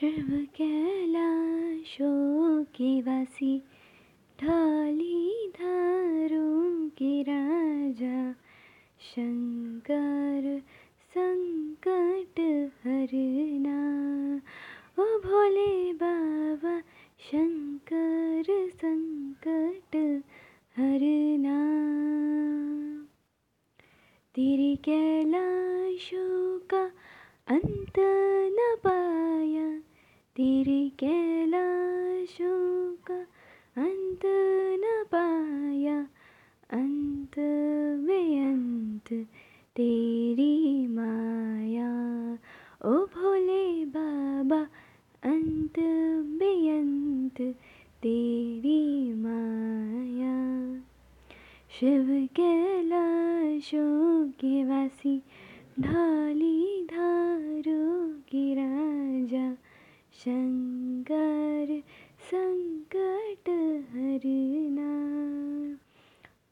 शिव कैलाशों के वासी, ढाली धारों के राजा, शंकर संकट हरना। ओ भोले बाबा, शंकर संकट हरना। तेरी कैलाशों का अंत न पाया तेरे कैलाशों का अंत न पाया अंत बेअंत तेरी माया। ओ भोले बाबा अंत बेअंत तेरी माया। शिव कैलाशों के वासी, ढाली धारों के राजा। शंकर संकट हरना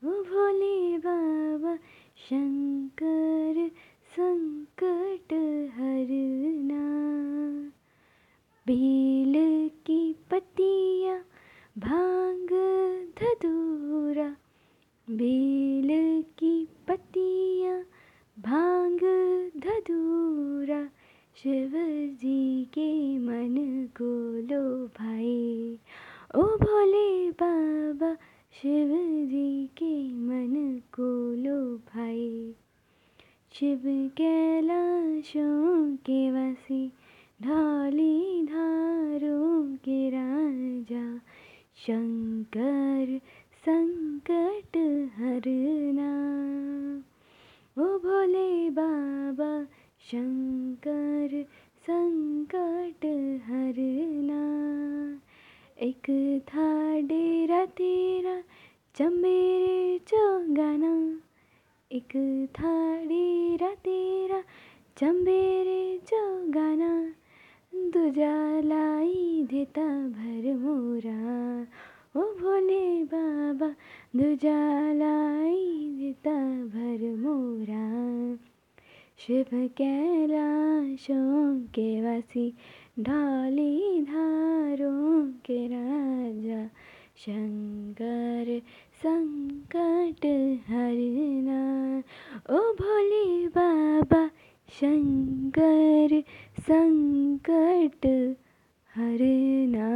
ओ भोले बाबा शंकर संकट हरना बेल की पत्तियाँ भाँग धतूरा बेल की पत्तियाँ भाँग धतूरा शिव जी के मन को लो भाई ओ भोले बाबा शिव जी के मन को लो भाई। शिव कैलाशों के वासी, ढाली धारों के राजा। शंकर संकट हरना। ओ भोले बाबा, शंकर संकट हरना। एक था डेरा तेरा चमेरे चौगाना एक था डेरा तेरा चंबेरे चौगाना दूजा लाई देता भर मोरा। ओ भोले बाबा दूजा लाई देता भर मोरा। शिव कैलाशों के वासी, ढाली धारों के राजा। शंकर संकट हरना। ओ भोले बाबा शंकर संकट हरना।